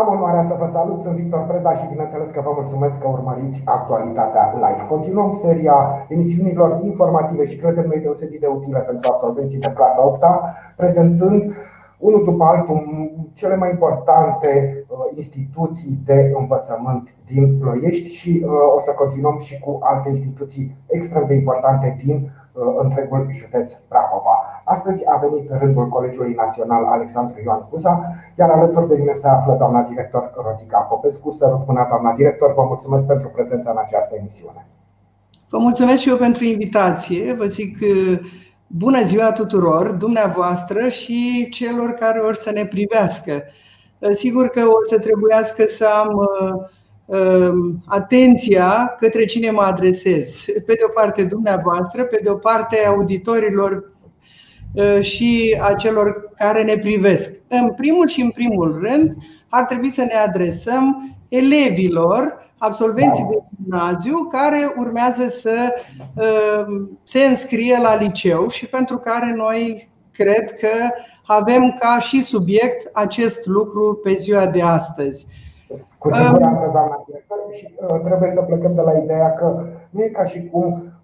Am onoarea să vă salut, sunt Victor Preda și bineînțeles că vă mulțumesc că urmăriți actualitatea live. Continuăm seria emisiunilor informative și credem noi deosebit de utile pentru absolvenții de clasa 8 prezentând unul după altul cele mai importante uh, instituții de învățământ din Ploiești și uh, o să continuăm și cu alte instituții extrem de importante din uh, întregul județ Prahova. Astăzi a venit rândul Colegiului Național Alexandru Ioan Cuza, iar alături de mine se află doamna director Rodica Popescu. Sărut mâna, doamna director, vă mulțumesc pentru prezența în această emisiune. Vă mulțumesc și eu pentru invitație. Vă zic bună ziua tuturor, dumneavoastră și celor care or să ne privească. Sigur că o să trebuiască să am uh, um, atenția către cine mă adresez. Pe de o parte dumneavoastră, pe de o parte auditorilor Uh, și a celor care ne privesc. În primul și în primul rând, ar trebui să ne adresăm elevilor, absolvenții de gimnaziu, care urmează să uh, se înscrie la liceu și pentru care noi cred că avem ca și subiect acest lucru pe ziua de astăzi. Cu siguranță, doamna director, și uh, trebuie să plecăm de la ideea că nu e ca și cum uh,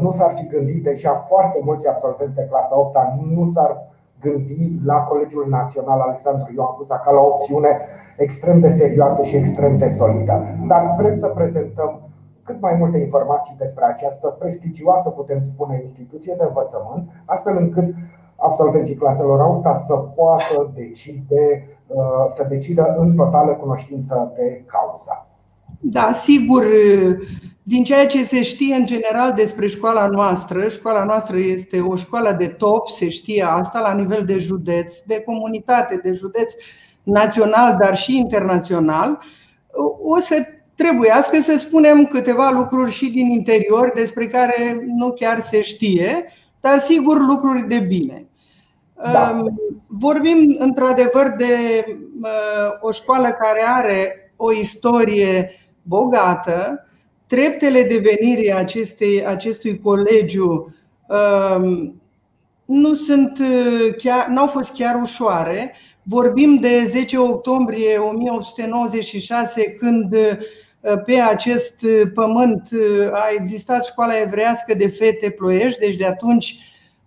nu s-ar fi gândit deja foarte mulți absolvenți de clasa 8 nu s-ar gândi la Colegiul Național Alexandru Ioan Cuza ca la o opțiune extrem de serioasă și extrem de solidă. Dar vrem să prezentăm cât mai multe informații despre această prestigioasă, putem spune, instituție de învățământ, astfel încât absolvenții claselor 8 să poată decide Uh, să decidă în totală cunoștință de cauză. Da, sigur, din ceea ce se știe în general despre școala noastră, școala noastră este o școală de top, se știe asta la nivel de județ, de comunitate, de județ național, dar și internațional. O să trebuiască să spunem câteva lucruri și din interior despre care nu chiar se știe, dar sigur lucruri de bine. Da. Vorbim într-adevăr de o școală care are o istorie bogată. Treptele de venire acestei, acestui colegiu um, nu sunt chiar, n-au fost chiar ușoare. Vorbim de 10 octombrie 1896, când uh, pe acest pământ uh, a existat școala evrească de fete ploiești, deci de atunci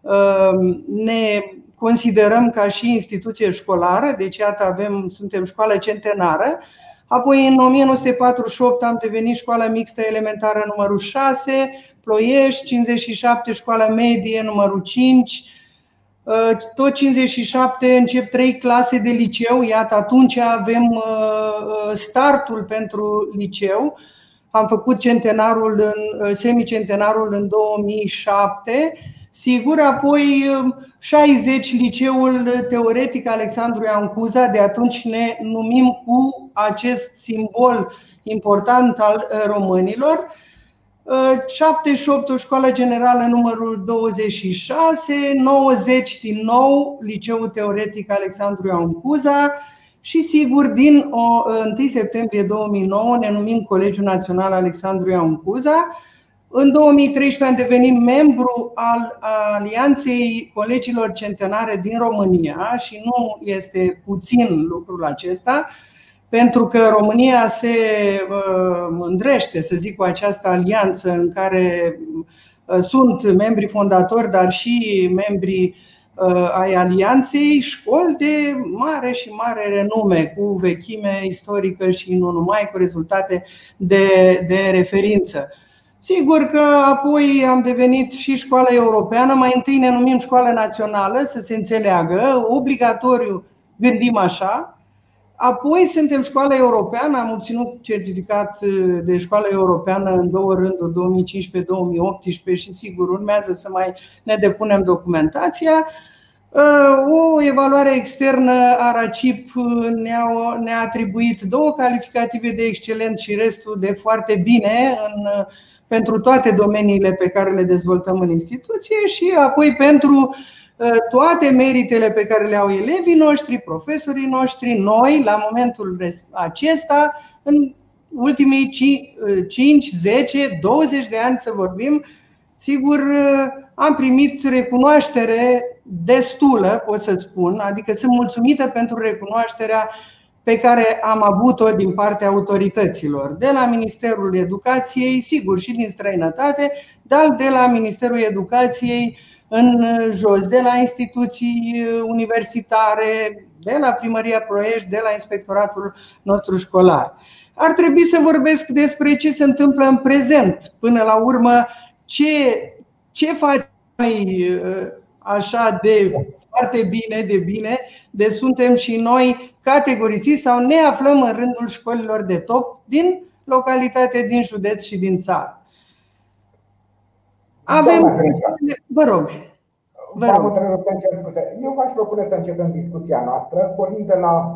um, ne considerăm ca și instituție școlară, deci iată avem, suntem școală centenară. Apoi în 1948 am devenit școala mixtă elementară numărul 6, Ploiești, 57 școala medie numărul 5, uh, tot 57 încep trei clase de liceu, iată atunci avem uh, uh, startul pentru liceu. Am făcut centenarul în, semicentenarul în 2007 Sigur, apoi 60 um, liceul teoretic Alexandru Ioan Cuza, de atunci ne numim cu acest simbol important al uh, românilor. 78 uh, o școală generală numărul 26, 90 din nou liceul teoretic Alexandru Ioan Cuza și sigur din 1 septembrie 2009 ne numim Colegiul Național Alexandru Ioan Cuza. În 2013 am devenit membru al Alianței Colegilor Centenare din România și nu este puțin lucrul acesta, pentru că România se mândrește, să zic, cu această alianță în care sunt membri fondatori, dar și membri ai alianței, școli de mare și mare renume, cu vechime istorică și nu numai, cu rezultate de, de referință. Sigur că apoi am devenit și școală europeană, mai întâi ne numim școală națională, să se înțeleagă, obligatoriu gândim așa, Apoi suntem școală europeană, am obținut certificat de școală europeană în două rânduri, 2015-2018 și sigur urmează să mai ne depunem documentația. O evaluare externă a RACIP ne-a, ne-a atribuit două calificative de excelent și restul de foarte bine în pentru toate domeniile pe care le dezvoltăm în instituție și apoi pentru uh, toate meritele pe care le au elevii noștri, profesorii noștri, noi, la momentul acesta, în ultimii 5, 10, 20 de ani să vorbim, sigur, uh, am primit recunoaștere destulă, pot să spun, adică sunt mulțumită pentru recunoașterea pe care am avut-o din partea autorităților, de la Ministerul Educației, sigur și din străinătate, dar de la Ministerul Educației în jos, de la instituții universitare, de la Primăria Ploiești, de la Inspectoratul nostru școlar. Ar trebui să vorbesc despre ce se întâmplă în prezent. Până la urmă, ce, ce facem noi așa de foarte bine, de bine, de suntem și noi categoriziți sau ne aflăm în rândul școlilor de top din localitate, din județ și din țară. Avem. Vă rog. Vă rog. Eu v-aș propune să începem discuția noastră pornind de la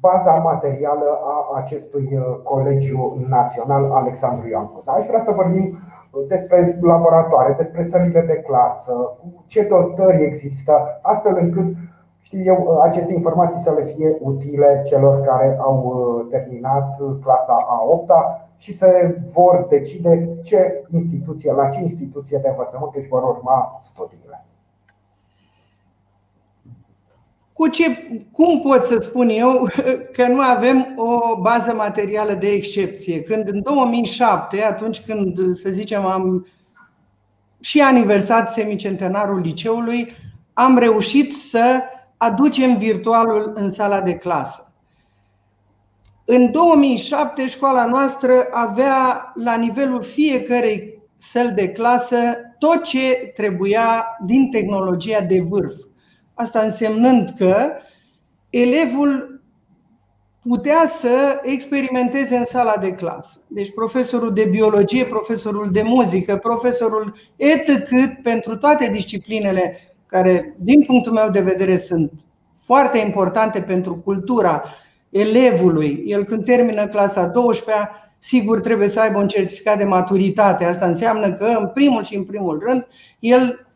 baza materială a acestui uh, Colegiu Național Alexandru Ioan Cuza. Aș vrea să vorbim despre laboratoare, despre sălile de clasă, ce dotări există, astfel încât știu eu, aceste informații să le fie utile celor care au uh, terminat clasa a 8 și să vor decide ce instituție, la ce instituție de învățământ își vor urma studiile. Cu ce, cum pot să spun eu că nu avem o bază materială de excepție? Când în 2007, atunci când, să zicem, am și aniversat semicentenarul liceului, am reușit să aducem virtualul în sala de clasă. În 2007, școala noastră avea la nivelul fiecărei săli de clasă tot ce trebuia din tehnologia de vârf. Asta însemnând că elevul putea să experimenteze în sala de clasă. Deci profesorul de biologie, profesorul de muzică, profesorul etc. pentru toate disciplinele care, din punctul meu de vedere, sunt foarte importante pentru cultura elevului. El când termină clasa 12 sigur trebuie să aibă un certificat de maturitate. Asta înseamnă că, în primul și în primul rând, el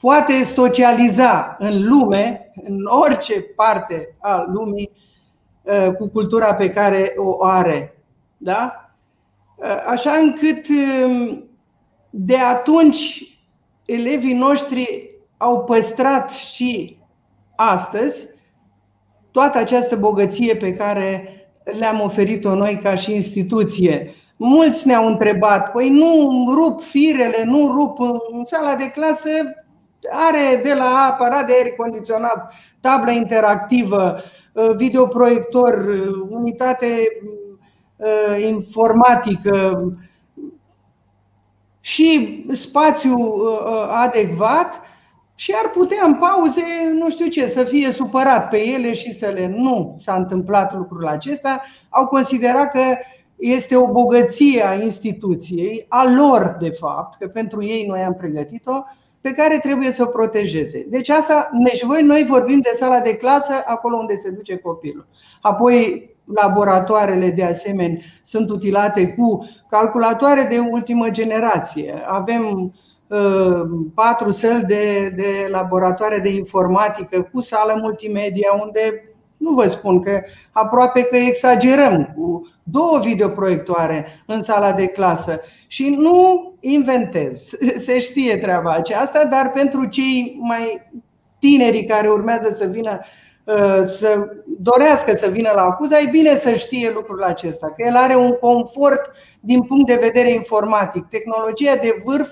poate socializa în lume, în orice parte a lumii, uh, cu cultura pe care o are. Da? Uh, așa încât um, de atunci elevii noștri au păstrat și astăzi toată această bogăție pe care le-am oferit-o noi ca și instituție. Mulți ne-au întrebat, păi nu rup firele, nu rup în sala de clasă, are de la aparat de aer condiționat, tablă interactivă, uh, videoproiector, uh, unitate uh, informatică și spațiu adecvat și ar putea în pauze, nu știu ce, să fie supărat pe ele și să le. Nu s-a întâmplat lucrul acesta. Au considerat că este o bogăție a instituției, a lor, de fapt, că pentru ei noi am pregătit-o, pe care trebuie să o protejeze. Deci asta, deci voi, noi vorbim de sala de clasă, acolo unde se duce copilul. Apoi laboratoarele de asemenea sunt utilate cu calculatoare de ultimă generație. Avem uh, patru săli de, de laboratoare de informatică cu sală multimedia unde nu vă spun că aproape că exagerăm cu două videoproiectoare în sala de clasă și nu inventez. Se știe treaba aceasta, dar pentru cei mai tinerii care urmează să vină uh, să dorească să vină la acuza, e bine să știe lucrul acesta, că el are un confort din punct de vedere informatic. Tehnologia de vârf,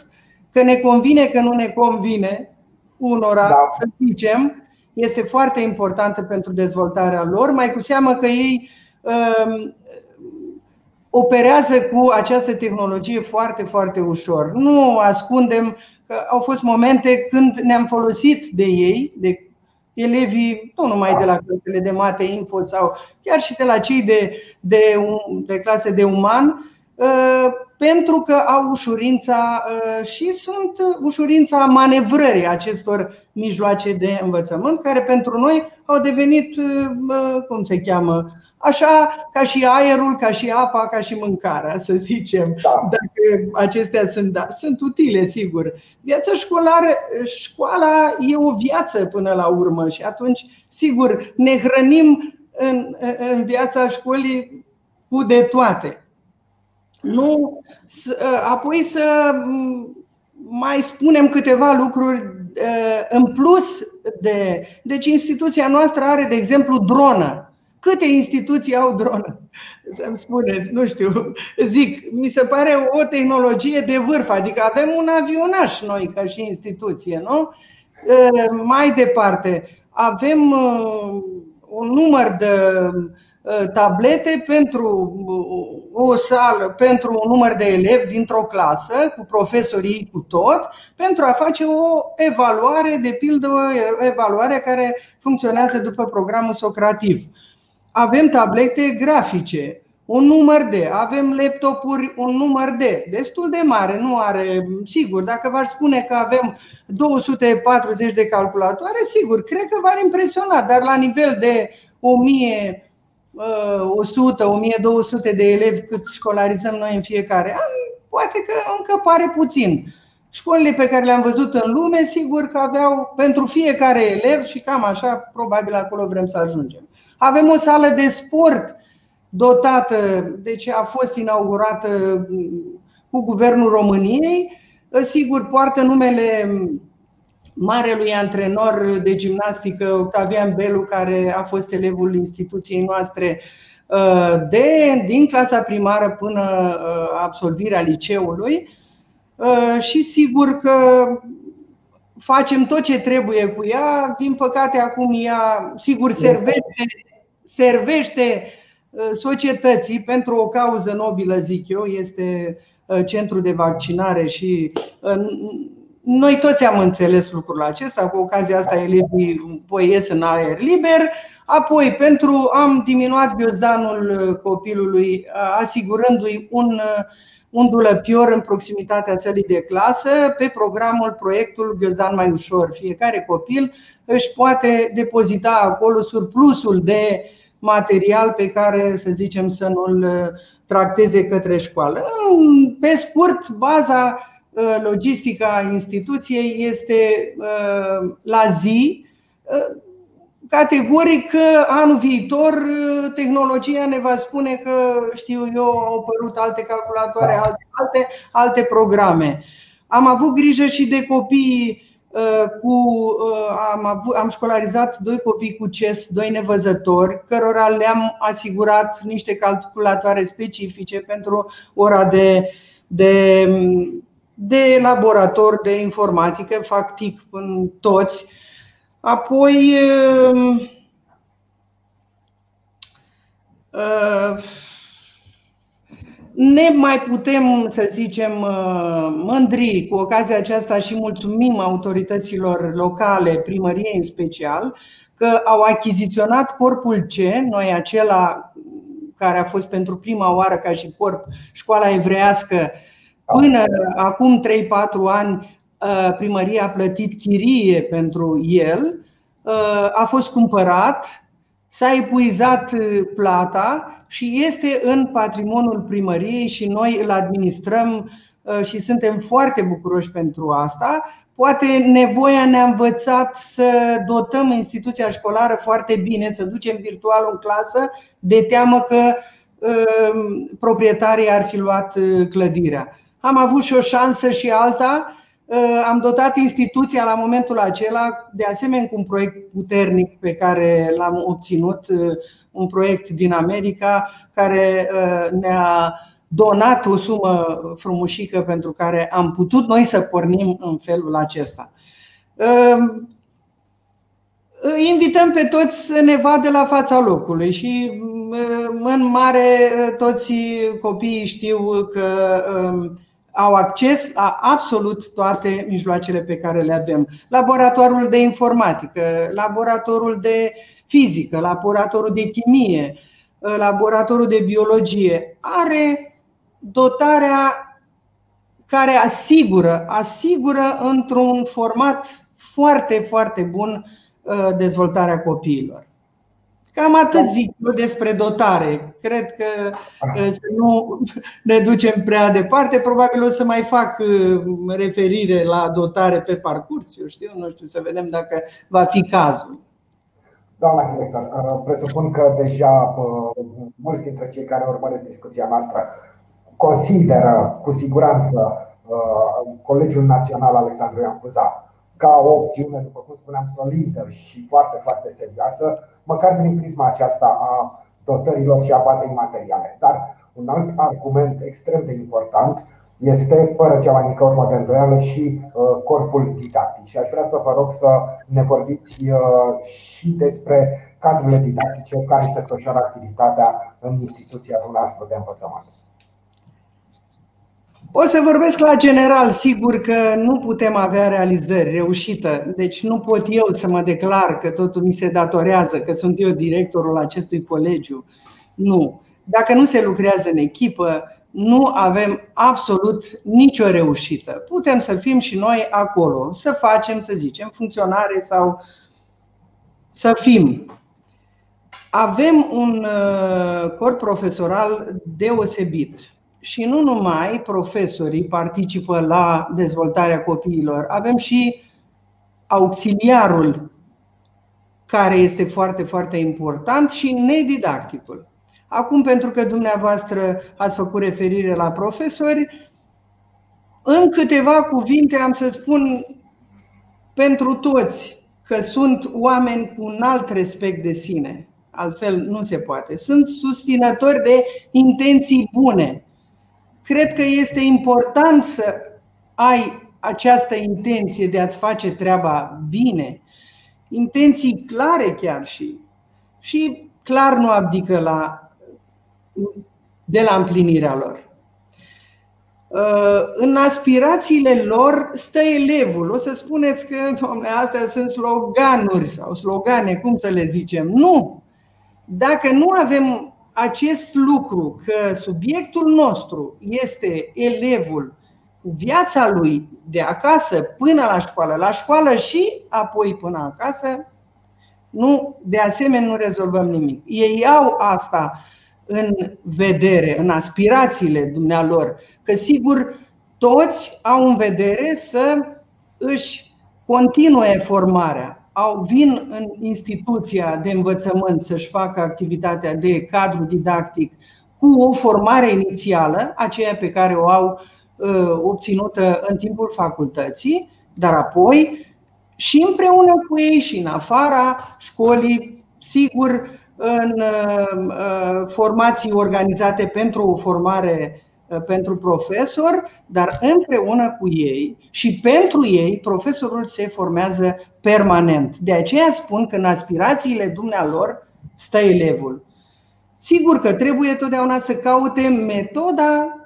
că ne convine, că nu ne convine, unora, da. să zicem, este foarte importantă pentru dezvoltarea lor, mai cu seamă că ei um, operează cu această tehnologie foarte, foarte ușor. Nu ascundem că au fost momente când ne-am folosit de ei, de elevii, nu numai de la clasele de mate info sau chiar și de la cei de, de, de clase de uman, uh, pentru că au ușurința uh, și sunt ușurința manevrării acestor mijloace de învățământ, care pentru noi au devenit, uh, cum se cheamă, așa ca și aerul, ca și apa, ca și mâncarea, să zicem. Da. Dacă acestea sunt, da, sunt utile, sigur. Viața școlară, școala e o viață până la urmă și atunci, sigur, ne hrănim în, în viața școlii cu de toate. Nu, apoi să mai spunem câteva lucruri în plus de. Deci, instituția noastră are, de exemplu, dronă Câte instituții au dronă? Să-mi spuneți, nu știu, zic, mi se pare o tehnologie de vârf, adică avem un avionaș noi ca și instituție, nu? Mai departe, avem un număr de tablete pentru o sală, pentru un număr de elevi dintr-o clasă, cu profesorii cu tot, pentru a face o evaluare, de pildă o evaluare care funcționează după programul socrativ. Avem tablete grafice, un număr de, avem laptopuri, un număr de, destul de mare, nu are, sigur, dacă v-aș spune că avem 240 de calculatoare, sigur, cred că v-ar impresiona, dar la nivel de 1100, 1200 de elevi cât școlarizăm noi în fiecare an, poate că încă pare puțin. Școlile pe care le-am văzut în lume, sigur că aveau pentru fiecare elev și cam așa, probabil acolo vrem să ajungem. Avem o sală de sport dotată, deci a fost inaugurată cu Guvernul României. Sigur, poartă numele marelui antrenor de gimnastică Octavian Belu, care a fost elevul instituției noastre de, din clasa primară până absolvirea liceului. Și sigur că facem tot ce trebuie cu ea. Din păcate, acum ea, sigur, servește, servește Uh, societății pentru o cauză nobilă, zic eu, este uh, centru de vaccinare și uh, noi toți am înțeles lucrul acesta, cu ocazia asta elevii voi ies în aer liber, apoi pentru am diminuat biozdanul copilului asigurându-i un, un dulăpior în proximitatea țării de clasă pe programul proiectul Ghiozdan mai ușor. Fiecare copil își poate depozita acolo surplusul de material pe care, să zicem, să nu-l uh, tracteze către școală. Pe scurt, baza uh, logistica instituției este uh, la zi. Categoric că anul viitor tehnologia ne va spune că, știu eu, au apărut alte calculatoare, alte, alte, alte programe. Am avut grijă și de copii Uh, cu, uh, am, avut, am școlarizat doi copii cu CES, doi nevăzători, cărora le-am asigurat niște calculatoare specifice pentru ora de, de, de laborator de informatică, fac TIC în toți. Apoi uh, ne mai putem, să zicem, uh, mândri cu ocazia aceasta și mulțumim autorităților locale, primăriei în special, că au achiziționat corpul C, noi acela care a fost pentru prima oară ca și corp școala evrească, până acum 3-4 ani uh, primăria a plătit chirie pentru el, uh, a fost cumpărat, s-a epuizat plata și este în patrimoniul primăriei și noi îl administrăm uh, și suntem foarte bucuroși pentru asta. Poate nevoia ne-a învățat să dotăm instituția școlară foarte bine, să ducem virtual în clasă, de teamă că uh, proprietarii ar fi luat uh, clădirea. Am avut și o șansă și alta. Am dotat instituția la momentul acela, de asemenea, cu un proiect puternic pe care l-am obținut un proiect din America care uh, ne-a donat o sumă frumușică pentru care am putut noi să pornim în felul acesta. Um, invităm pe toți să ne vadă la fața locului și uh, în mare toți copiii știu că um, au acces la absolut toate mijloacele pe care le avem. Laboratorul de informatică, laboratorul de fizică, laboratorul de chimie, laboratorul de biologie are dotarea care asigură, asigură într-un format foarte, foarte bun uh, dezvoltarea copiilor. Cam atât zic eu despre dotare. Cred că să nu ne ducem prea departe. Probabil o să mai fac uh, referire la dotare pe parcurs. Eu știu, nu știu, să vedem dacă va fi cazul. Doamna director, uh, presupun că deja uh, mulți dintre cei care urmăresc discuția noastră consideră cu siguranță Colegiul Național Alexandru Ioan Cuza ca o opțiune, după cum spuneam, solidă și foarte, foarte serioasă, măcar prin prisma aceasta a dotărilor și a bazei materiale. Dar un alt argument extrem de important este, fără cea mai mică urmă de îndoială, și uh, corpul didactic. Și aș vrea să vă rog să ne vorbiți uh, și despre cadrele didactice care își desfășoară activitatea în instituția dumneavoastră de învățământ. O să vorbesc la general, sigur că nu putem avea realizări reușită. Deci nu pot eu să mă declar că totul mi se datorează, că sunt eu directorul acestui colegiu. Nu. Dacă nu se lucrează în echipă, nu avem absolut nicio reușită. Putem să fim și noi acolo, să facem, să zicem, funcționare sau să fim. Avem un uh, corp profesoral deosebit și nu numai profesorii participă la dezvoltarea copiilor, avem și auxiliarul care este foarte, foarte important și nedidacticul. Acum, pentru că dumneavoastră ați făcut referire la profesori, în câteva cuvinte am să spun pentru toți că sunt oameni cu un alt respect de sine. Altfel nu se poate. Sunt susținători de intenții bune. Cred că este important să ai această intenție de a-ți face treaba bine, intenții clare chiar și. Și clar nu abdică la de la împlinirea lor. Uh, în aspirațiile lor stă elevul. O să spuneți că, domnule, astea sunt sloganuri sau slogane, cum să le zicem. Nu! Dacă nu avem acest lucru, că subiectul nostru este elevul cu viața lui de acasă până la școală, la școală și apoi până acasă, nu, de asemenea nu rezolvăm nimic. Ei au asta în vedere, în aspirațiile dumnealor, că sigur toți au în vedere să își continue formarea, au, vin în instituția de învățământ să-și facă activitatea de cadru didactic cu o formare inițială, aceea pe care o au uh, obținută în timpul facultății, dar apoi și împreună cu ei și în afara școlii, sigur, în uh, formații organizate pentru o formare uh, pentru profesor, dar împreună cu ei și pentru ei profesorul se formează permanent. De aceea spun că în aspirațiile dumnealor stă elevul. Sigur că trebuie totdeauna să caute metoda,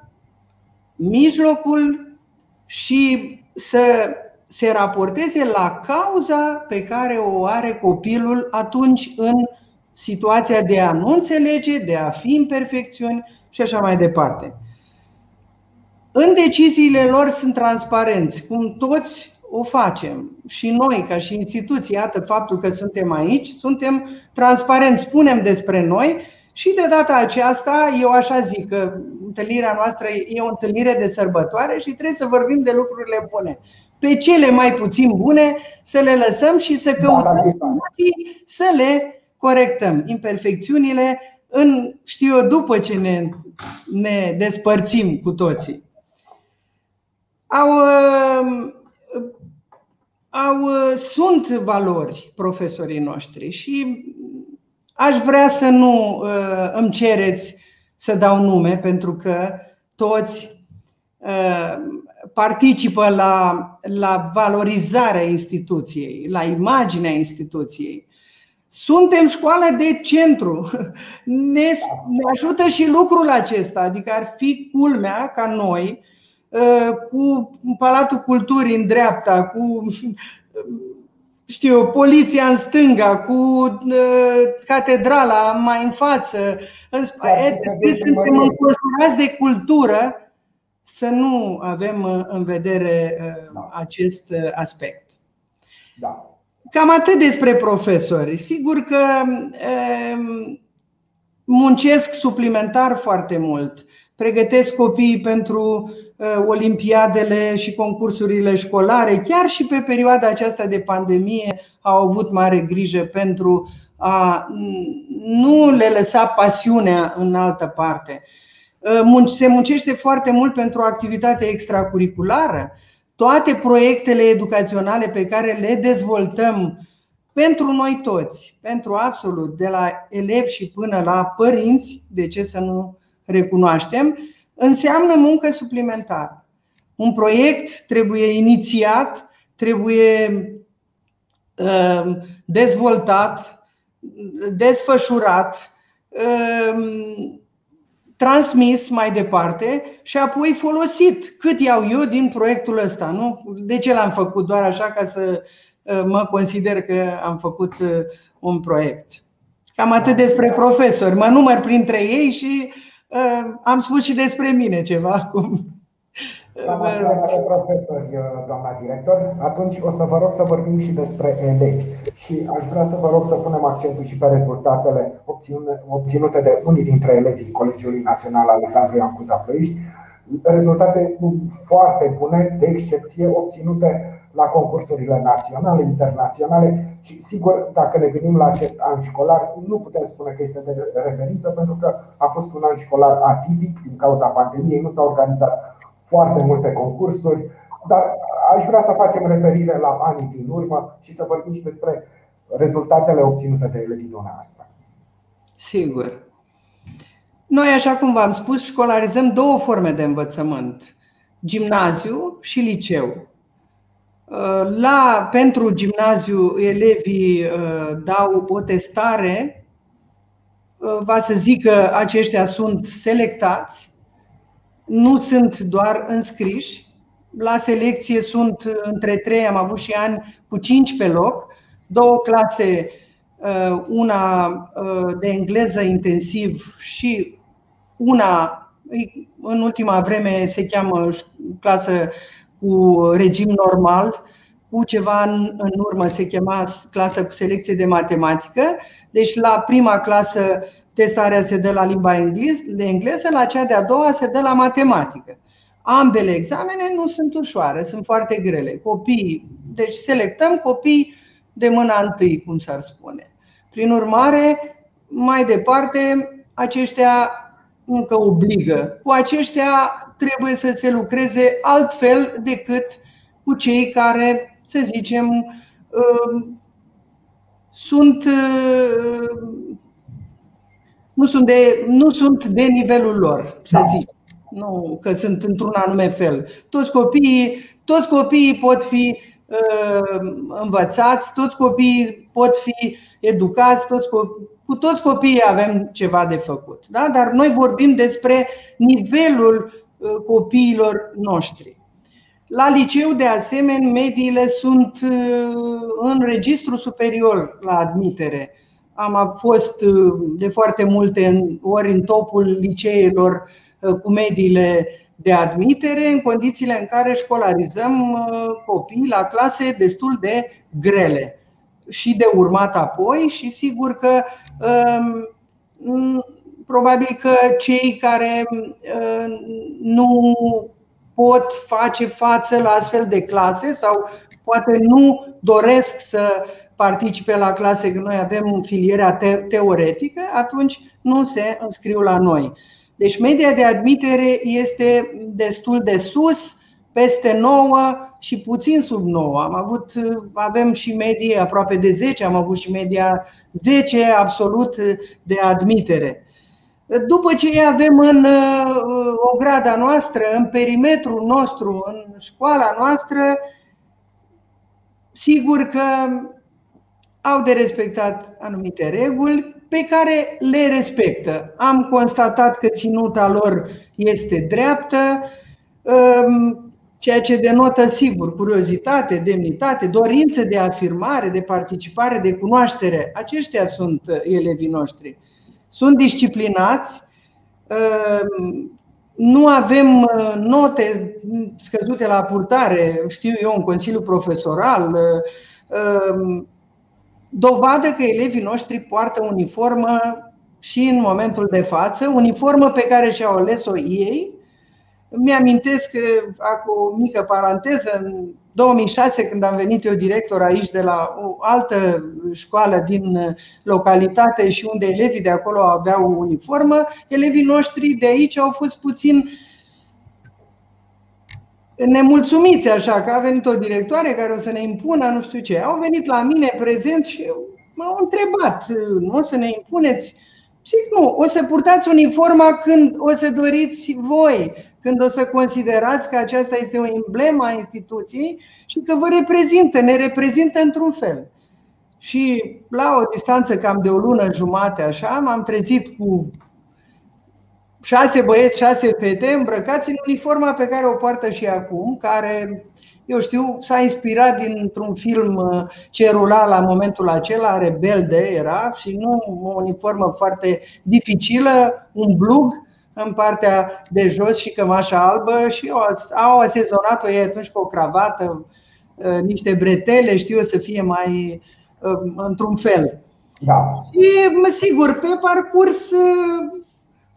mijlocul și să se raporteze la cauza pe care o are copilul atunci în situația de a nu înțelege, de a fi imperfecțiuni și așa mai departe. În deciziile lor sunt transparenți, cum toți o facem. Și noi, ca și instituții, iată faptul că suntem aici, suntem transparenți, spunem despre noi și de data aceasta, eu așa zic că întâlnirea noastră e o întâlnire de sărbătoare și trebuie să vorbim de lucrurile bune. Pe cele mai puțin bune să le lăsăm și să căutăm să le corectăm imperfecțiunile în, știu eu, după ce ne, ne despărțim cu toții. Au, uh, au, uh, sunt valori profesorii noștri și aș vrea să nu uh, îmi cereți să dau nume pentru că toți participă la, la valorizarea instituției, la imaginea instituției. Suntem școală de centru. Ne, ne ajută și lucrul acesta. Adică ar fi culmea ca noi, uh, cu Palatul Culturii în dreapta, cu știu, poliția în stânga, cu uh, catedrala mai în față, în spate, suntem înconjurați de cultură, să nu avem uh, în vedere da. acest aspect. Da. Cam atât despre profesori. Sigur că muncesc suplimentar foarte mult. Pregătesc copiii pentru olimpiadele și concursurile școlare. Chiar și pe perioada aceasta de pandemie au avut mare grijă pentru a nu le lăsa pasiunea în altă parte. Se muncește foarte mult pentru o activitate extracurriculară toate proiectele educaționale pe care le dezvoltăm pentru noi toți, pentru absolut, de la elevi și până la părinți, de ce să nu recunoaștem, înseamnă muncă suplimentară. Un proiect trebuie inițiat, trebuie uh, dezvoltat, desfășurat, uh, transmis mai departe și apoi folosit. Cât iau eu din proiectul ăsta? Nu? De ce l-am făcut? Doar așa ca să uh, mă consider că am făcut un proiect. Cam atât despre profesori. Mă număr printre ei și uh, am spus și despre mine ceva acum. Doamna profesor, doamna director, atunci o să vă rog să vorbim și despre elevi. Și aș vrea să vă rog să punem accentul și pe rezultatele obținute de unii dintre elevii Colegiului Național Alexandru Ioan Cuza Ploiești, rezultate foarte bune, de excepție, obținute la concursurile naționale, internaționale și sigur, dacă ne gândim la acest an școlar, nu putem spune că este de referință pentru că a fost un an școlar atipic din cauza pandemiei, nu s-a organizat foarte multe concursuri, dar aș vrea să facem referire la anii din urmă și să vorbim și despre rezultatele obținute de elevii dumneavoastră. Sigur. Noi, așa cum v-am spus, școlarizăm două forme de învățământ, gimnaziu și liceu. La, pentru gimnaziu, elevii uh, dau o testare, uh, va să zic că aceștia sunt selectați nu sunt doar înscriși. La selecție sunt între trei, am avut și ani cu cinci pe loc, două clase, uh, una uh, de engleză intensiv și una, în ultima vreme se cheamă clasă cu regim normal, cu ceva în, în urmă se chema clasă cu selecție de matematică. Deci la prima clasă Testarea se dă la limba de engleză, la cea de-a doua se dă la matematică. Ambele examene nu sunt ușoare, sunt foarte grele. Copii, deci selectăm copii de mâna întâi, cum s-ar spune. Prin urmare, mai departe, aceștia încă obligă. Cu aceștia trebuie să se lucreze altfel decât cu cei care, să zicem, uh, sunt uh, nu sunt de, nu sunt de nivelul lor, să da. zic. Nu că sunt într-un anume fel. Toți copiii, toți copiii pot fi uh, învățați, toți copiii pot fi educați, toți copii, cu toți copiii avem ceva de făcut. Da? Dar noi vorbim despre nivelul uh, copiilor noștri. La liceu, de asemenea, mediile sunt uh, în registru superior la admitere am fost uh, de foarte multe ori în topul liceelor uh, cu mediile de admitere, în condițiile în care școlarizăm uh, copii la clase destul de grele și de urmat apoi și sigur că um, probabil că cei care nu pot face față la astfel de clase sau poate nu doresc să participe la clase, că noi avem filierea teoretică, atunci nu se înscriu la noi. Deci media de admitere este destul de sus, peste 9 și puțin sub 9. Am avut, avem și medie aproape de 10, am avut și media 10 absolut de admitere. După ce avem în o grada noastră, în perimetrul nostru, în școala noastră, sigur că au de respectat anumite reguli pe care le respectă. Am constatat că ținuta lor este dreaptă, um, ceea ce denotă sigur curiozitate, demnitate, dorință de afirmare, de participare, de cunoaștere. Aceștia sunt elevii noștri. Sunt disciplinați, um, nu avem uh, note scăzute la purtare, știu eu, un consiliu profesoral, uh, um, dovadă că elevii noștri poartă uniformă și în momentul de față, uniformă pe care și-au ales-o ei. Mi-amintesc, cu o mică paranteză, în 2006, când am venit eu director aici de la o altă școală din localitate și unde elevii de acolo aveau uniformă, elevii noștri de aici au fost puțin nemulțumiți așa că a venit o directoare care o să ne impună nu știu ce. Au venit la mine prezenți și m-au întrebat, nu o să ne impuneți? Zic nu, o să purtați uniforma când o să doriți voi, când o să considerați că aceasta este o emblemă a instituției și că vă reprezintă, ne reprezintă într-un fel. Și la o distanță cam de o lună jumate așa, m-am trezit cu șase băieți, șase fete îmbrăcați în uniforma pe care o poartă și acum, care, eu știu, s-a inspirat dintr-un film uh, ce rula la momentul acela, Rebelde era, și nu o uniformă foarte dificilă, un blug în partea de jos și cămașa albă și au asezonat-o ei atunci cu o cravată, uh, niște bretele, știu să fie mai uh, într-un fel. Da. Și, sigur, pe parcurs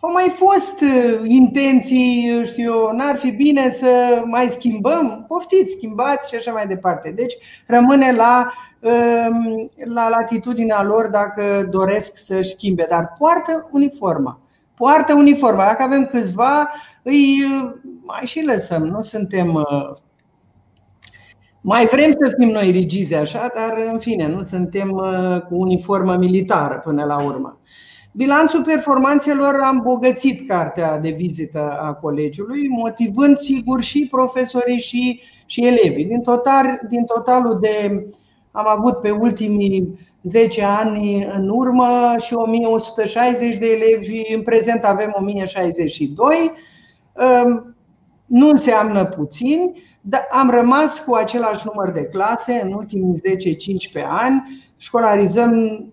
au mai fost uh, intenții, știu n-ar fi bine să mai schimbăm? Poftiți, schimbați și așa mai departe. Deci rămâne la, um, la latitudinea lor dacă doresc să-și schimbe, dar poartă uniforma. Poartă uniforma. Dacă avem câțiva, îi uh, mai și lăsăm. Nu suntem uh, mai vrem să fim noi rigizi așa, dar în fine, nu suntem cu uniformă militară până la urmă. Bilanțul performanțelor a îmbogățit cartea de vizită a colegiului, motivând sigur și profesorii și, și elevii. Din, total, din totalul de am avut pe ultimii 10 ani în urmă și 1160 de elevi, în prezent avem 1062. Nu înseamnă puțin, dar am rămas cu același număr de clase în ultimii 10-15 ani. Școlarizăm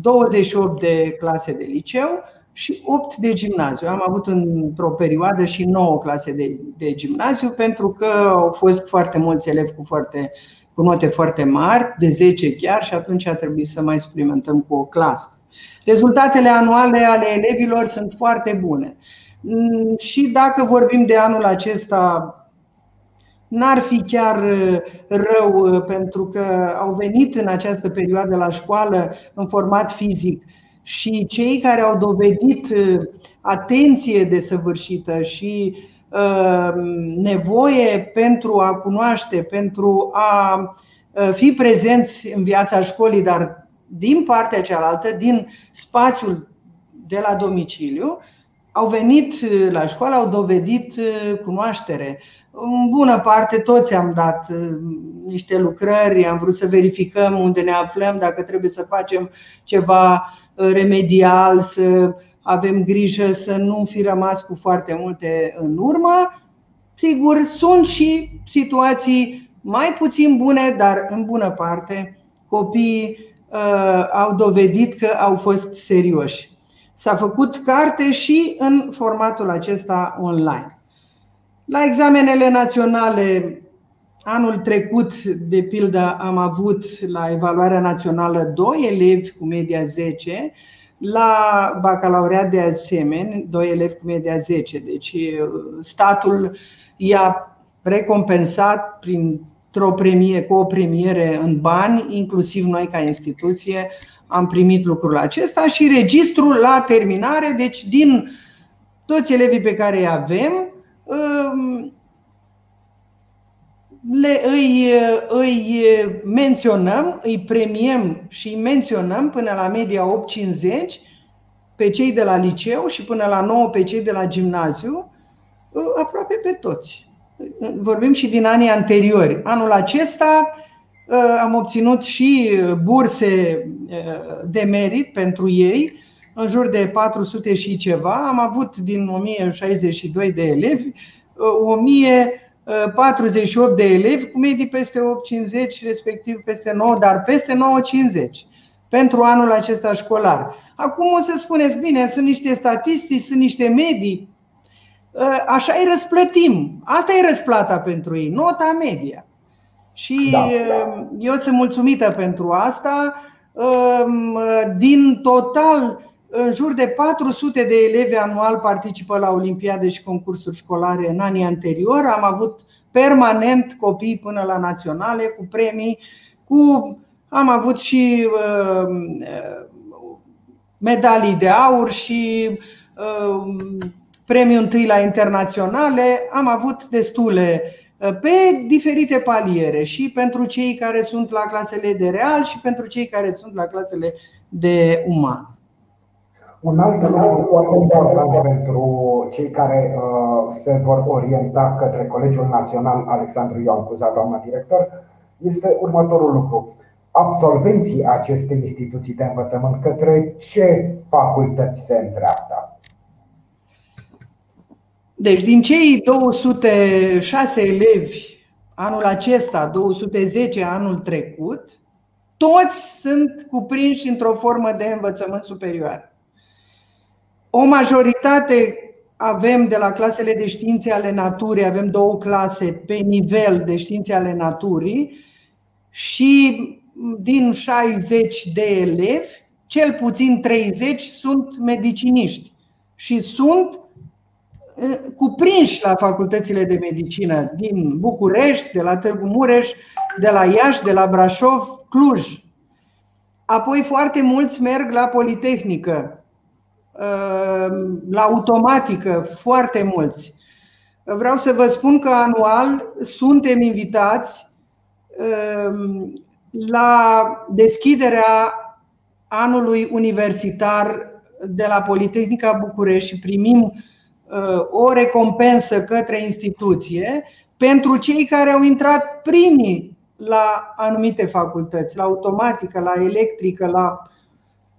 28 de clase de liceu și 8 de gimnaziu. Am avut într-o perioadă și 9 clase de, de gimnaziu pentru că au fost foarte mulți elevi cu, foarte, cu note foarte mari, de 10 chiar, și atunci a trebuit să mai suplimentăm cu o clasă. Rezultatele anuale ale elevilor sunt foarte bune. Mm, și dacă vorbim de anul acesta n-ar fi chiar uh, rău uh, pentru că au venit în această perioadă la școală în format fizic. Și cei care au dovedit uh, atenție desăvârșită și nevoie pentru a cunoaște, pentru a fi prezenți în viața școlii, dar din partea cealaltă, din spațiul de la domiciliu, au venit la școală, au dovedit cunoaștere, în bună parte toți am dat uh, niște lucrări, am vrut să verificăm unde ne aflăm, dacă trebuie să facem ceva uh, remedial, să avem grijă să nu fi rămas cu foarte multe în urmă. Sigur, sunt și situații mai puțin bune, dar în bună parte copiii uh, au dovedit că au fost serioși. S-a făcut carte și în formatul acesta online. La examenele naționale, anul trecut, de pildă, am avut la evaluarea națională doi elevi cu media 10, la bacalaureat de asemenea, doi elevi cu media 10. Deci statul i-a recompensat prin o premie, cu o premiere în bani, inclusiv noi ca instituție am primit lucrul acesta și registrul la terminare, deci din toți elevii pe care îi avem, le, îi, îi menționăm, îi premiem și îi menționăm până la media 850 pe cei de la liceu și până la 9 pe cei de la gimnaziu, aproape pe toți. Vorbim și din anii anteriori. Anul acesta am obținut și burse de merit pentru ei, în jur de 400 și ceva. Am avut din 1062 de elevi 1048 de elevi cu medii peste 850, respectiv peste 9, dar peste 950 pentru anul acesta școlar. Acum o să spuneți, bine, sunt niște statistici, sunt niște medii, așa îi răsplătim. Asta e răsplata pentru ei, nota media. Și da, da. eu sunt mulțumită pentru asta. Din total, în jur de 400 de elevi anual participă la olimpiade și concursuri școlare în anii anteriori. Am avut permanent copii până la naționale cu premii, cu am avut și uh, medalii de aur și uh, premiul întâi la internaționale. Am avut destule pe diferite paliere și pentru cei care sunt la clasele de real și pentru cei care sunt la clasele de uman. Un alt lucru foarte important pentru cei care uh, se vor orienta către Colegiul Național Alexandru Ioan Cuza, doamna director, este următorul lucru. Absolvenții acestei instituții de învățământ către ce facultăți se îndreaptă? Deci, din cei 206 elevi anul acesta, 210 anul trecut, toți sunt cuprinși într-o formă de învățământ superior. O majoritate avem de la clasele de științe ale naturii, avem două clase pe nivel de științe ale naturii și din 60 de elevi, cel puțin 30 sunt mediciniști și sunt cuprinși la facultățile de medicină din București, de la Târgu Mureș, de la Iași, de la Brașov, Cluj. Apoi foarte mulți merg la Politehnică, la automatică, foarte mulți. Vreau să vă spun că anual suntem invitați la deschiderea anului universitar de la Politehnica București și primim Uh, o recompensă către instituție pentru cei care au intrat primii la anumite facultăți, la automatică, la electrică, la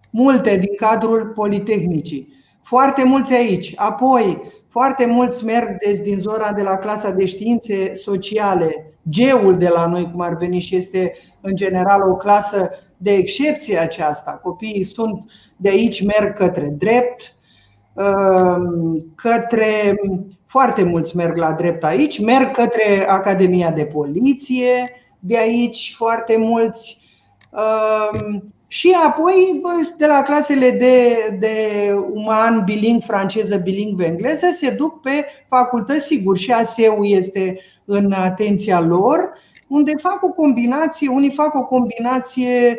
multe din cadrul Politehnicii. Foarte mulți aici. Apoi, foarte mulți merg deci, din zona de la clasa de științe sociale, geul de la noi, cum ar veni și este în general o clasă de excepție aceasta. Copiii sunt de aici, merg către drept, Ehm, către foarte mulți merg la drept aici, merg către Academia de Poliție, de aici foarte mulți. Ehm, și apoi de la clasele de, de uman biling franceză, biling engleză se duc pe facultăți, sigur, și ASEU este în atenția lor, unde fac o combinație, unii fac o combinație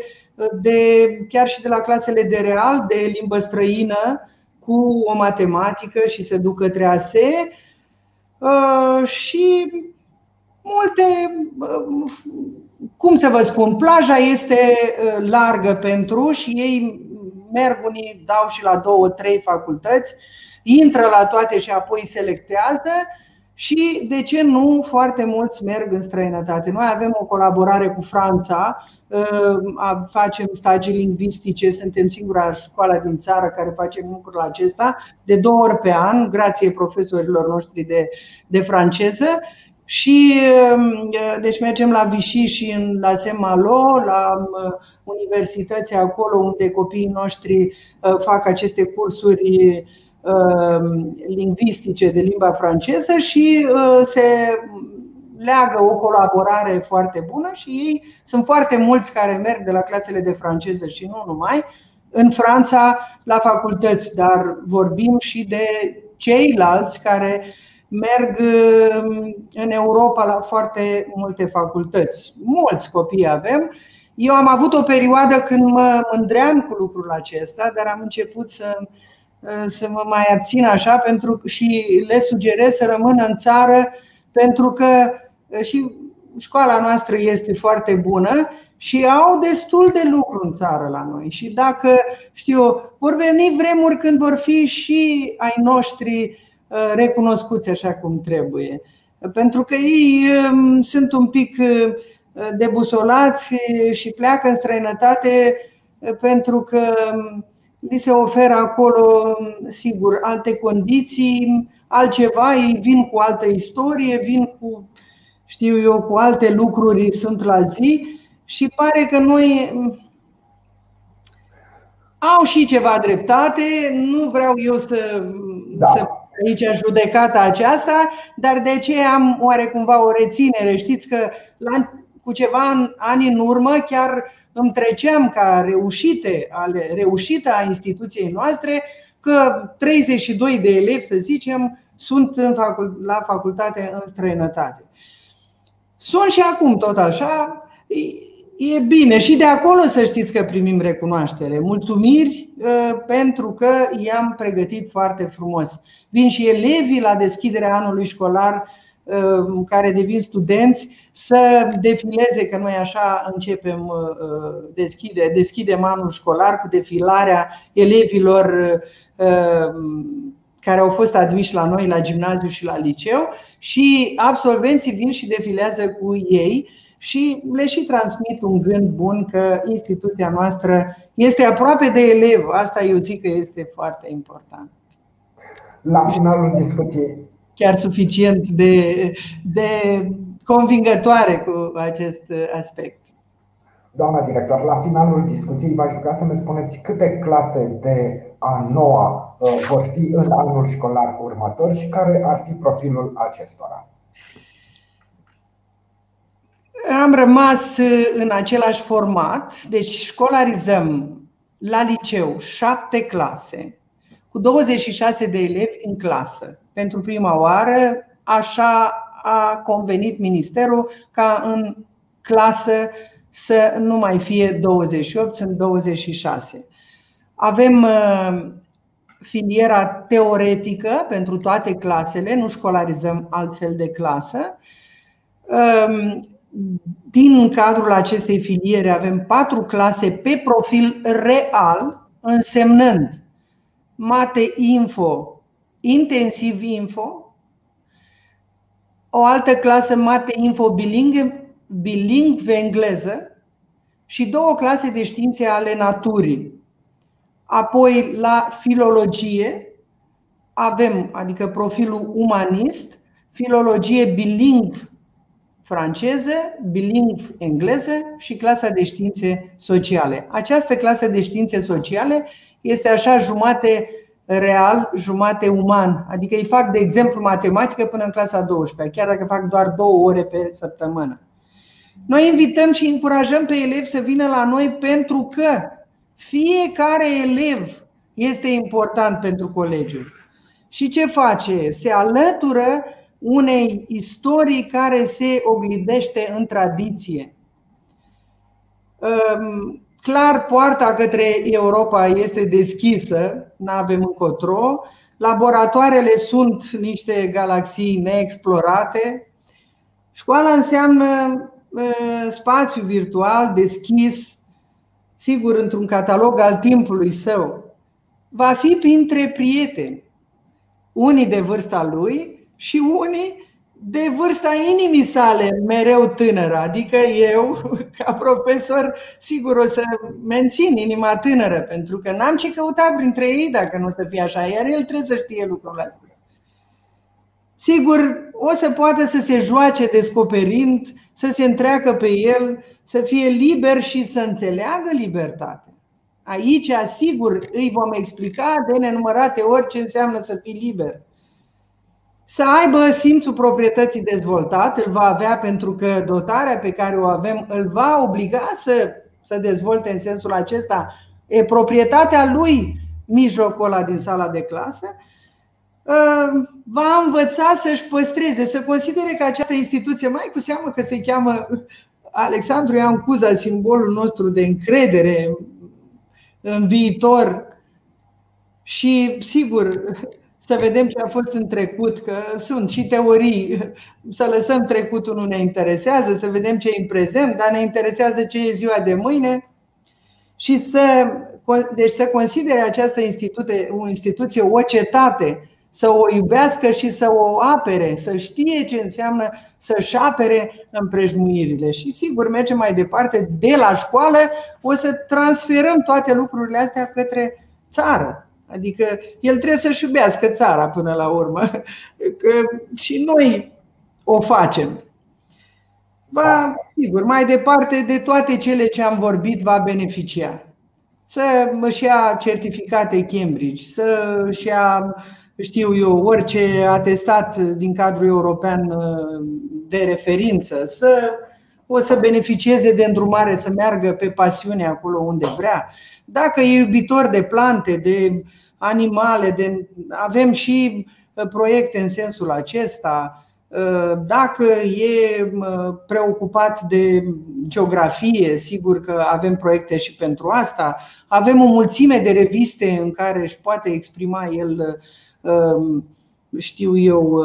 de chiar și de la clasele de real, de limbă străină, cu o matematică și se duc către ASE uh, și multe, uh, cum să vă spun, plaja este uh, largă pentru și ei merg unii, dau și la două, trei facultăți, intră la toate și apoi selectează și, de ce nu, foarte mulți merg în străinătate. Noi avem o colaborare cu Franța, uh, facem stagii lingvistice, suntem singura școală din țară care face lucrul acesta de două ori pe an, grație profesorilor noștri de, de franceză. Și um, deci mergem la Vichy și în, la Saint-Malo, la um, universități acolo unde copiii noștri uh, fac aceste cursuri Um, lingvistice de limba franceză și uh, se leagă o colaborare foarte bună și ei sunt foarte mulți care merg de la clasele de franceză și nu numai în Franța la facultăți, dar vorbim și de ceilalți care merg um, în Europa la foarte multe facultăți. Mulți copii avem. Eu am avut o perioadă când mă mândream cu lucrul acesta, dar am început să să mă mai abțin așa pentru și le sugerez să rămână în țară pentru că și școala noastră este foarte bună și au destul de lucru în țară la noi. Și dacă, știu, vor veni vremuri când vor fi și ai noștri recunoscuți așa cum trebuie. Pentru că ei sunt un pic debusolați și pleacă în străinătate pentru că li se oferă acolo, sigur, alte condiții, altceva, ei vin cu altă istorie, vin cu, știu eu, cu alte lucruri, sunt la zi și pare că noi au și ceva dreptate, nu vreau eu să, da. să aici judecata aceasta, dar de ce am oarecumva o reținere? Știți că la, cu ceva ani în urmă chiar îmi treceam ca reușite, ale, reușită a instituției noastre că 32 de elevi, să zicem, sunt în facult- la facultate în străinătate. Sunt și acum tot așa, e bine și de acolo să știți că primim recunoaștere. Mulțumiri ă, pentru că i-am pregătit foarte frumos. Vin și elevii la deschiderea anului școlar care devin studenți să defileze, că noi așa începem, deschide, deschidem anul școlar cu defilarea elevilor care au fost admiși la noi la gimnaziu și la liceu și absolvenții vin și defilează cu ei și le și transmit un gând bun că instituția noastră este aproape de elev. Asta eu zic că este foarte important. La finalul discuției. Chiar suficient de, de convingătoare cu acest aspect. Doamna director, la finalul discuției v-aș ruga să ne spuneți câte clase de a noua uh, vor fi în anul școlar următor și care ar fi profilul acestora. Am rămas uh, în același format, deci școlarizăm la liceu șapte clase cu 26 de elevi în clasă. Pentru prima oară, așa a convenit ministerul ca în clasă să nu mai fie 28, sunt 26. Avem uh, filiera teoretică pentru toate clasele, nu școlarizăm altfel de clasă. Um, din cadrul acestei filiere avem patru clase pe profil real, însemnând mate info, intensiv info, o altă clasă mate info bilingve, bilingve engleză și două clase de științe ale naturii. Apoi la filologie avem, adică profilul umanist, filologie bilingv franceză, bilingv engleză și clasa de științe sociale. Această clasă de științe sociale este așa jumate real, jumate uman. Adică îi fac, de exemplu, matematică până în clasa 12, chiar dacă fac doar două ore pe săptămână. Noi invităm și încurajăm pe elevi să vină la noi pentru că fiecare elev este important pentru colegiul. Și ce face? Se alătură unei istorii care se oglindește în tradiție. Clar, poarta către Europa este deschisă, nu avem încotro. Laboratoarele sunt niște galaxii neexplorate. Școala înseamnă spațiu virtual deschis, sigur, într-un catalog al timpului său. Va fi printre prieteni, unii de vârsta lui și unii de vârsta inimii sale, mereu tânără. Adică eu, ca profesor, sigur o să mențin inima tânără, pentru că n-am ce căuta printre ei dacă nu o să fie așa, iar el trebuie să știe lucrul ăsta. Sigur, o să poată să se joace descoperind, să se întreacă pe el, să fie liber și să înțeleagă libertatea. Aici, sigur, îi vom explica de nenumărate ori ce înseamnă să fii liber să aibă simțul proprietății dezvoltat, îl va avea pentru că dotarea pe care o avem îl va obliga să, să dezvolte în sensul acesta. E proprietatea lui mijlocul ăla din sala de clasă, ă, va învăța să-și păstreze, să considere că această instituție, mai cu seamă că se cheamă Alexandru Ioan Cuza, simbolul nostru de încredere în viitor. Și, sigur, să vedem ce a fost în trecut, că sunt și teorii, să lăsăm trecutul nu ne interesează, să vedem ce e în prezent, dar ne interesează ce e ziua de mâine și să, deci să considere această instituție, o instituție, o cetate, să o iubească și să o apere, să știe ce înseamnă să-și apere împrejmuirile. Și sigur, mergem mai departe, de la școală o să transferăm toate lucrurile astea către țară. Adică el trebuie să-și iubească țara până la urmă. Că și noi o facem. Va, sigur, mai departe de toate cele ce am vorbit, va beneficia. Să își ia certificate Cambridge, să își ia, știu eu, orice atestat din cadrul european de referință, să o să beneficieze de îndrumare să meargă pe pasiune acolo unde vrea. Dacă e iubitor de plante, de animale, de, avem și uh, proiecte în sensul acesta. Uh, dacă e uh, preocupat de geografie, sigur că avem proiecte și pentru asta. Avem o mulțime de reviste în care își poate exprima el, știu eu,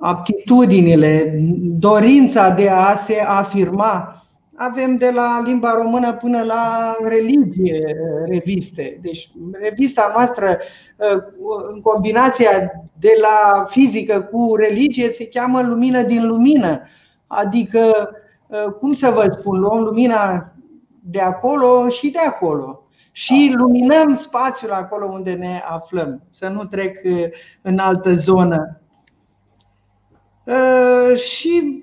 aptitudinile, dorința de a se afirma. Avem de la limba română până la religie reviste. Deci revista noastră în combinația de la fizică cu religie se cheamă Lumină din lumină. Adică, cum să vă spun, luăm lumina de acolo și de acolo și luminăm spațiul acolo unde ne aflăm, să nu trec în altă zonă. Și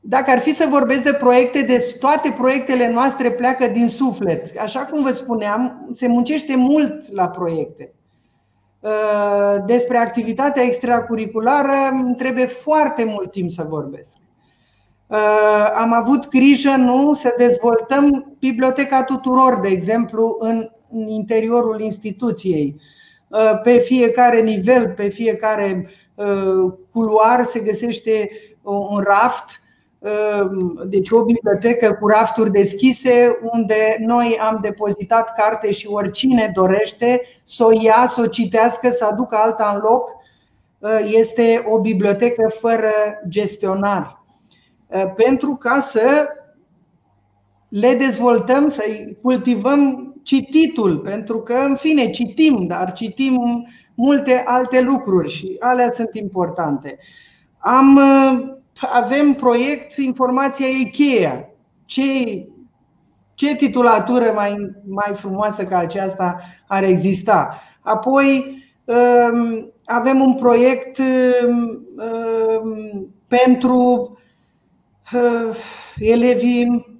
dacă ar fi să vorbesc de proiecte, de toate proiectele noastre pleacă din suflet. Așa cum vă spuneam, se muncește mult la proiecte. Despre activitatea extracurriculară trebuie foarte mult timp să vorbesc. Am avut grijă nu să dezvoltăm biblioteca tuturor, de exemplu, în interiorul instituției. Pe fiecare nivel, pe fiecare culoar se găsește un raft deci o bibliotecă cu rafturi deschise unde noi am depozitat carte și oricine dorește să o ia, să o citească, să aducă alta în loc. Este o bibliotecă fără gestionar. Pentru ca să le dezvoltăm, să cultivăm cititul, pentru că, în fine, citim, dar citim multe alte lucruri și alea sunt importante. Am, avem proiect Informația Ikea. Ce, ce titulatură mai, mai frumoasă ca aceasta ar exista? Apoi um, avem un proiect um, um, pentru uh, elevii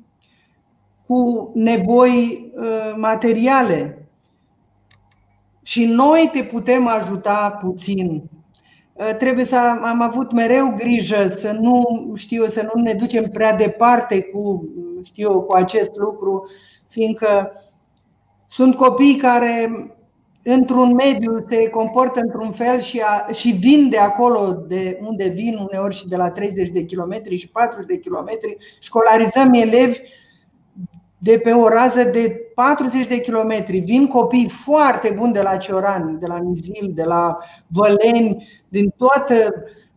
cu nevoi uh, materiale. Și noi te putem ajuta puțin. Uh, trebuie să am avut mereu grijă să nu știu să nu ne ducem prea departe cu știu cu acest lucru, fiindcă sunt copii care într-un mediu se comportă într-un fel și, a, și vin de acolo de unde vin, uneori și de la 30 de kilometri și 40 de kilometri, școlarizăm elevi de pe o rază de 40 de kilometri. Vin copii foarte buni de la Ciorani, de la Mizil, de la Văleni, din toată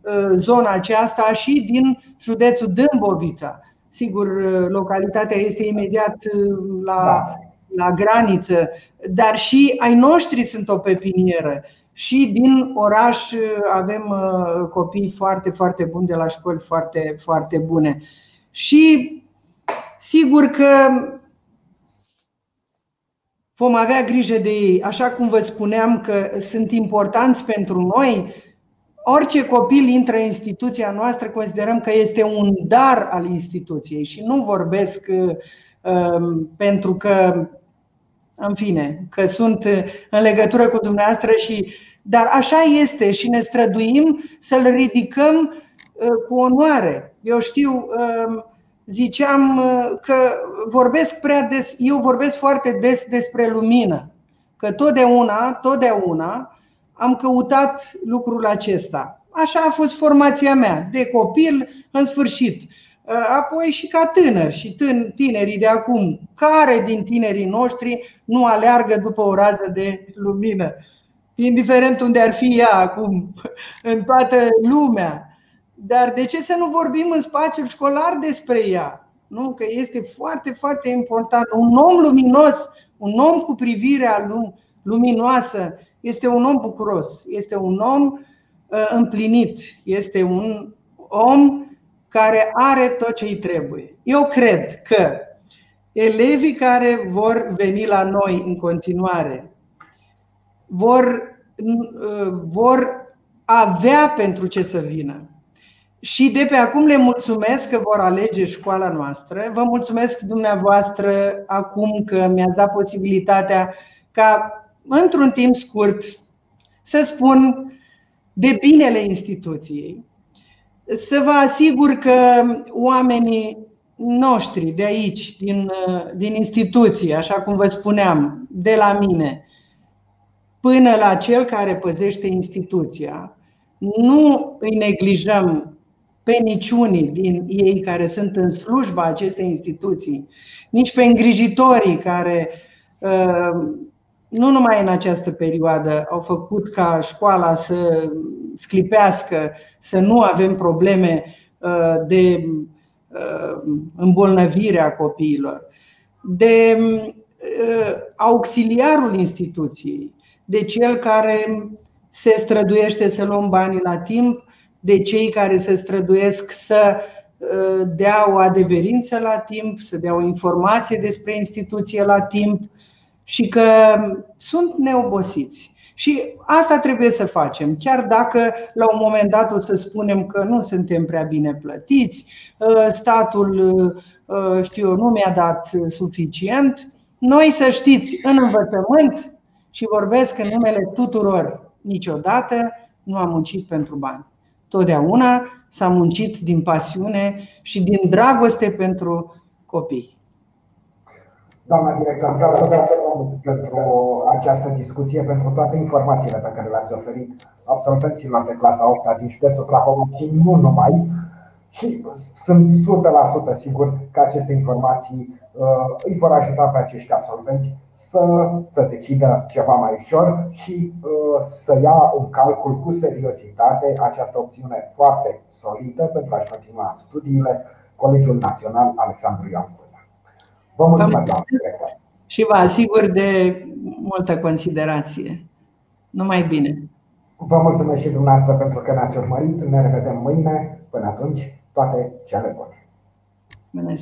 uh, zona aceasta și din județul Dâmbovița. Sigur, uh, localitatea este imediat uh, la, da. la graniță, dar și ai noștri sunt o pepinieră. Și din oraș avem copii foarte, foarte buni de la școli foarte, foarte bune. Și Sigur că vom avea grijă de ei. Așa cum vă spuneam că sunt importanți pentru noi, orice copil intră în instituția noastră, considerăm că este un dar al instituției și nu vorbesc um, pentru că, în fine, că sunt în legătură cu dumneavoastră și. Dar așa este și ne străduim să-l ridicăm uh, cu onoare. Eu știu, um, ziceam uh, că vorbesc prea des, eu vorbesc foarte des despre lumină, că totdeauna, totdeauna am căutat lucrul acesta. Așa a fost formația mea, de copil în sfârșit. Uh, apoi și ca tânăr și tinerii de acum. Care din tinerii noștri nu aleargă după o rază de lumină? Indiferent unde ar fi ea acum, în toată lumea. Dar de ce să nu vorbim în spațiul școlar despre ea? Nu? Că este foarte, foarte important. Un om luminos, un om cu privirea luminoasă, este un om bucuros, este un om uh, împlinit, este un om care are tot ce îi trebuie. Eu cred că elevii care vor veni la noi în continuare vor, uh, vor avea pentru ce să vină. Și de pe acum le mulțumesc că vor alege școala noastră. Vă mulțumesc dumneavoastră acum că mi-ați dat posibilitatea ca într-un timp scurt să spun de binele instituției. Să vă asigur că oamenii noștri de aici, din, din instituție, așa cum vă spuneam, de la mine, până la cel care păzește instituția, nu îi neglijăm pe niciunii din ei care sunt în slujba acestei instituții, nici pe îngrijitorii care uh, nu numai în această perioadă, au făcut ca școala să sclipească, să nu avem probleme uh, de uh, îmbolnăvire a copiilor, de uh, auxiliarul instituției, de cel care se străduiește să luăm banii la timp, de cei care se străduiesc să dea o adeverință la timp, să dea o informație despre instituție la timp și că sunt neobosiți. Și asta trebuie să facem, chiar dacă la un moment dat o să spunem că nu suntem prea bine plătiți, ă, statul, ă, știu eu, nu mi-a dat suficient. Noi să știți, în învățământ, și vorbesc în numele tuturor, niciodată nu am muncit pentru bani. Totdeauna s-a muncit din pasiune și din dragoste pentru copii. Doamna director, vreau să vă mulțumesc pentru această discuție, pentru toate informațiile pe care le-ați oferit absolvenților de clasa 8 din județul Clahova și nu numai. Și sunt 100% sigur că aceste informații uh, îi vor ajuta pe acești absolvenți să, să decidă ceva mai ușor și uh, să ia în calcul cu seriozitate această opțiune foarte solidă pentru a-și continua studiile Colegiul Național Alexandru Ioan Cuza. Vă mulțumesc, doamnă director. Și vă asigur de multă considerație. Numai bine. Vă mulțumesc și dumneavoastră pentru că ne-ați urmărit. Ne revedem mâine. Până atunci, toate cele bune. Bună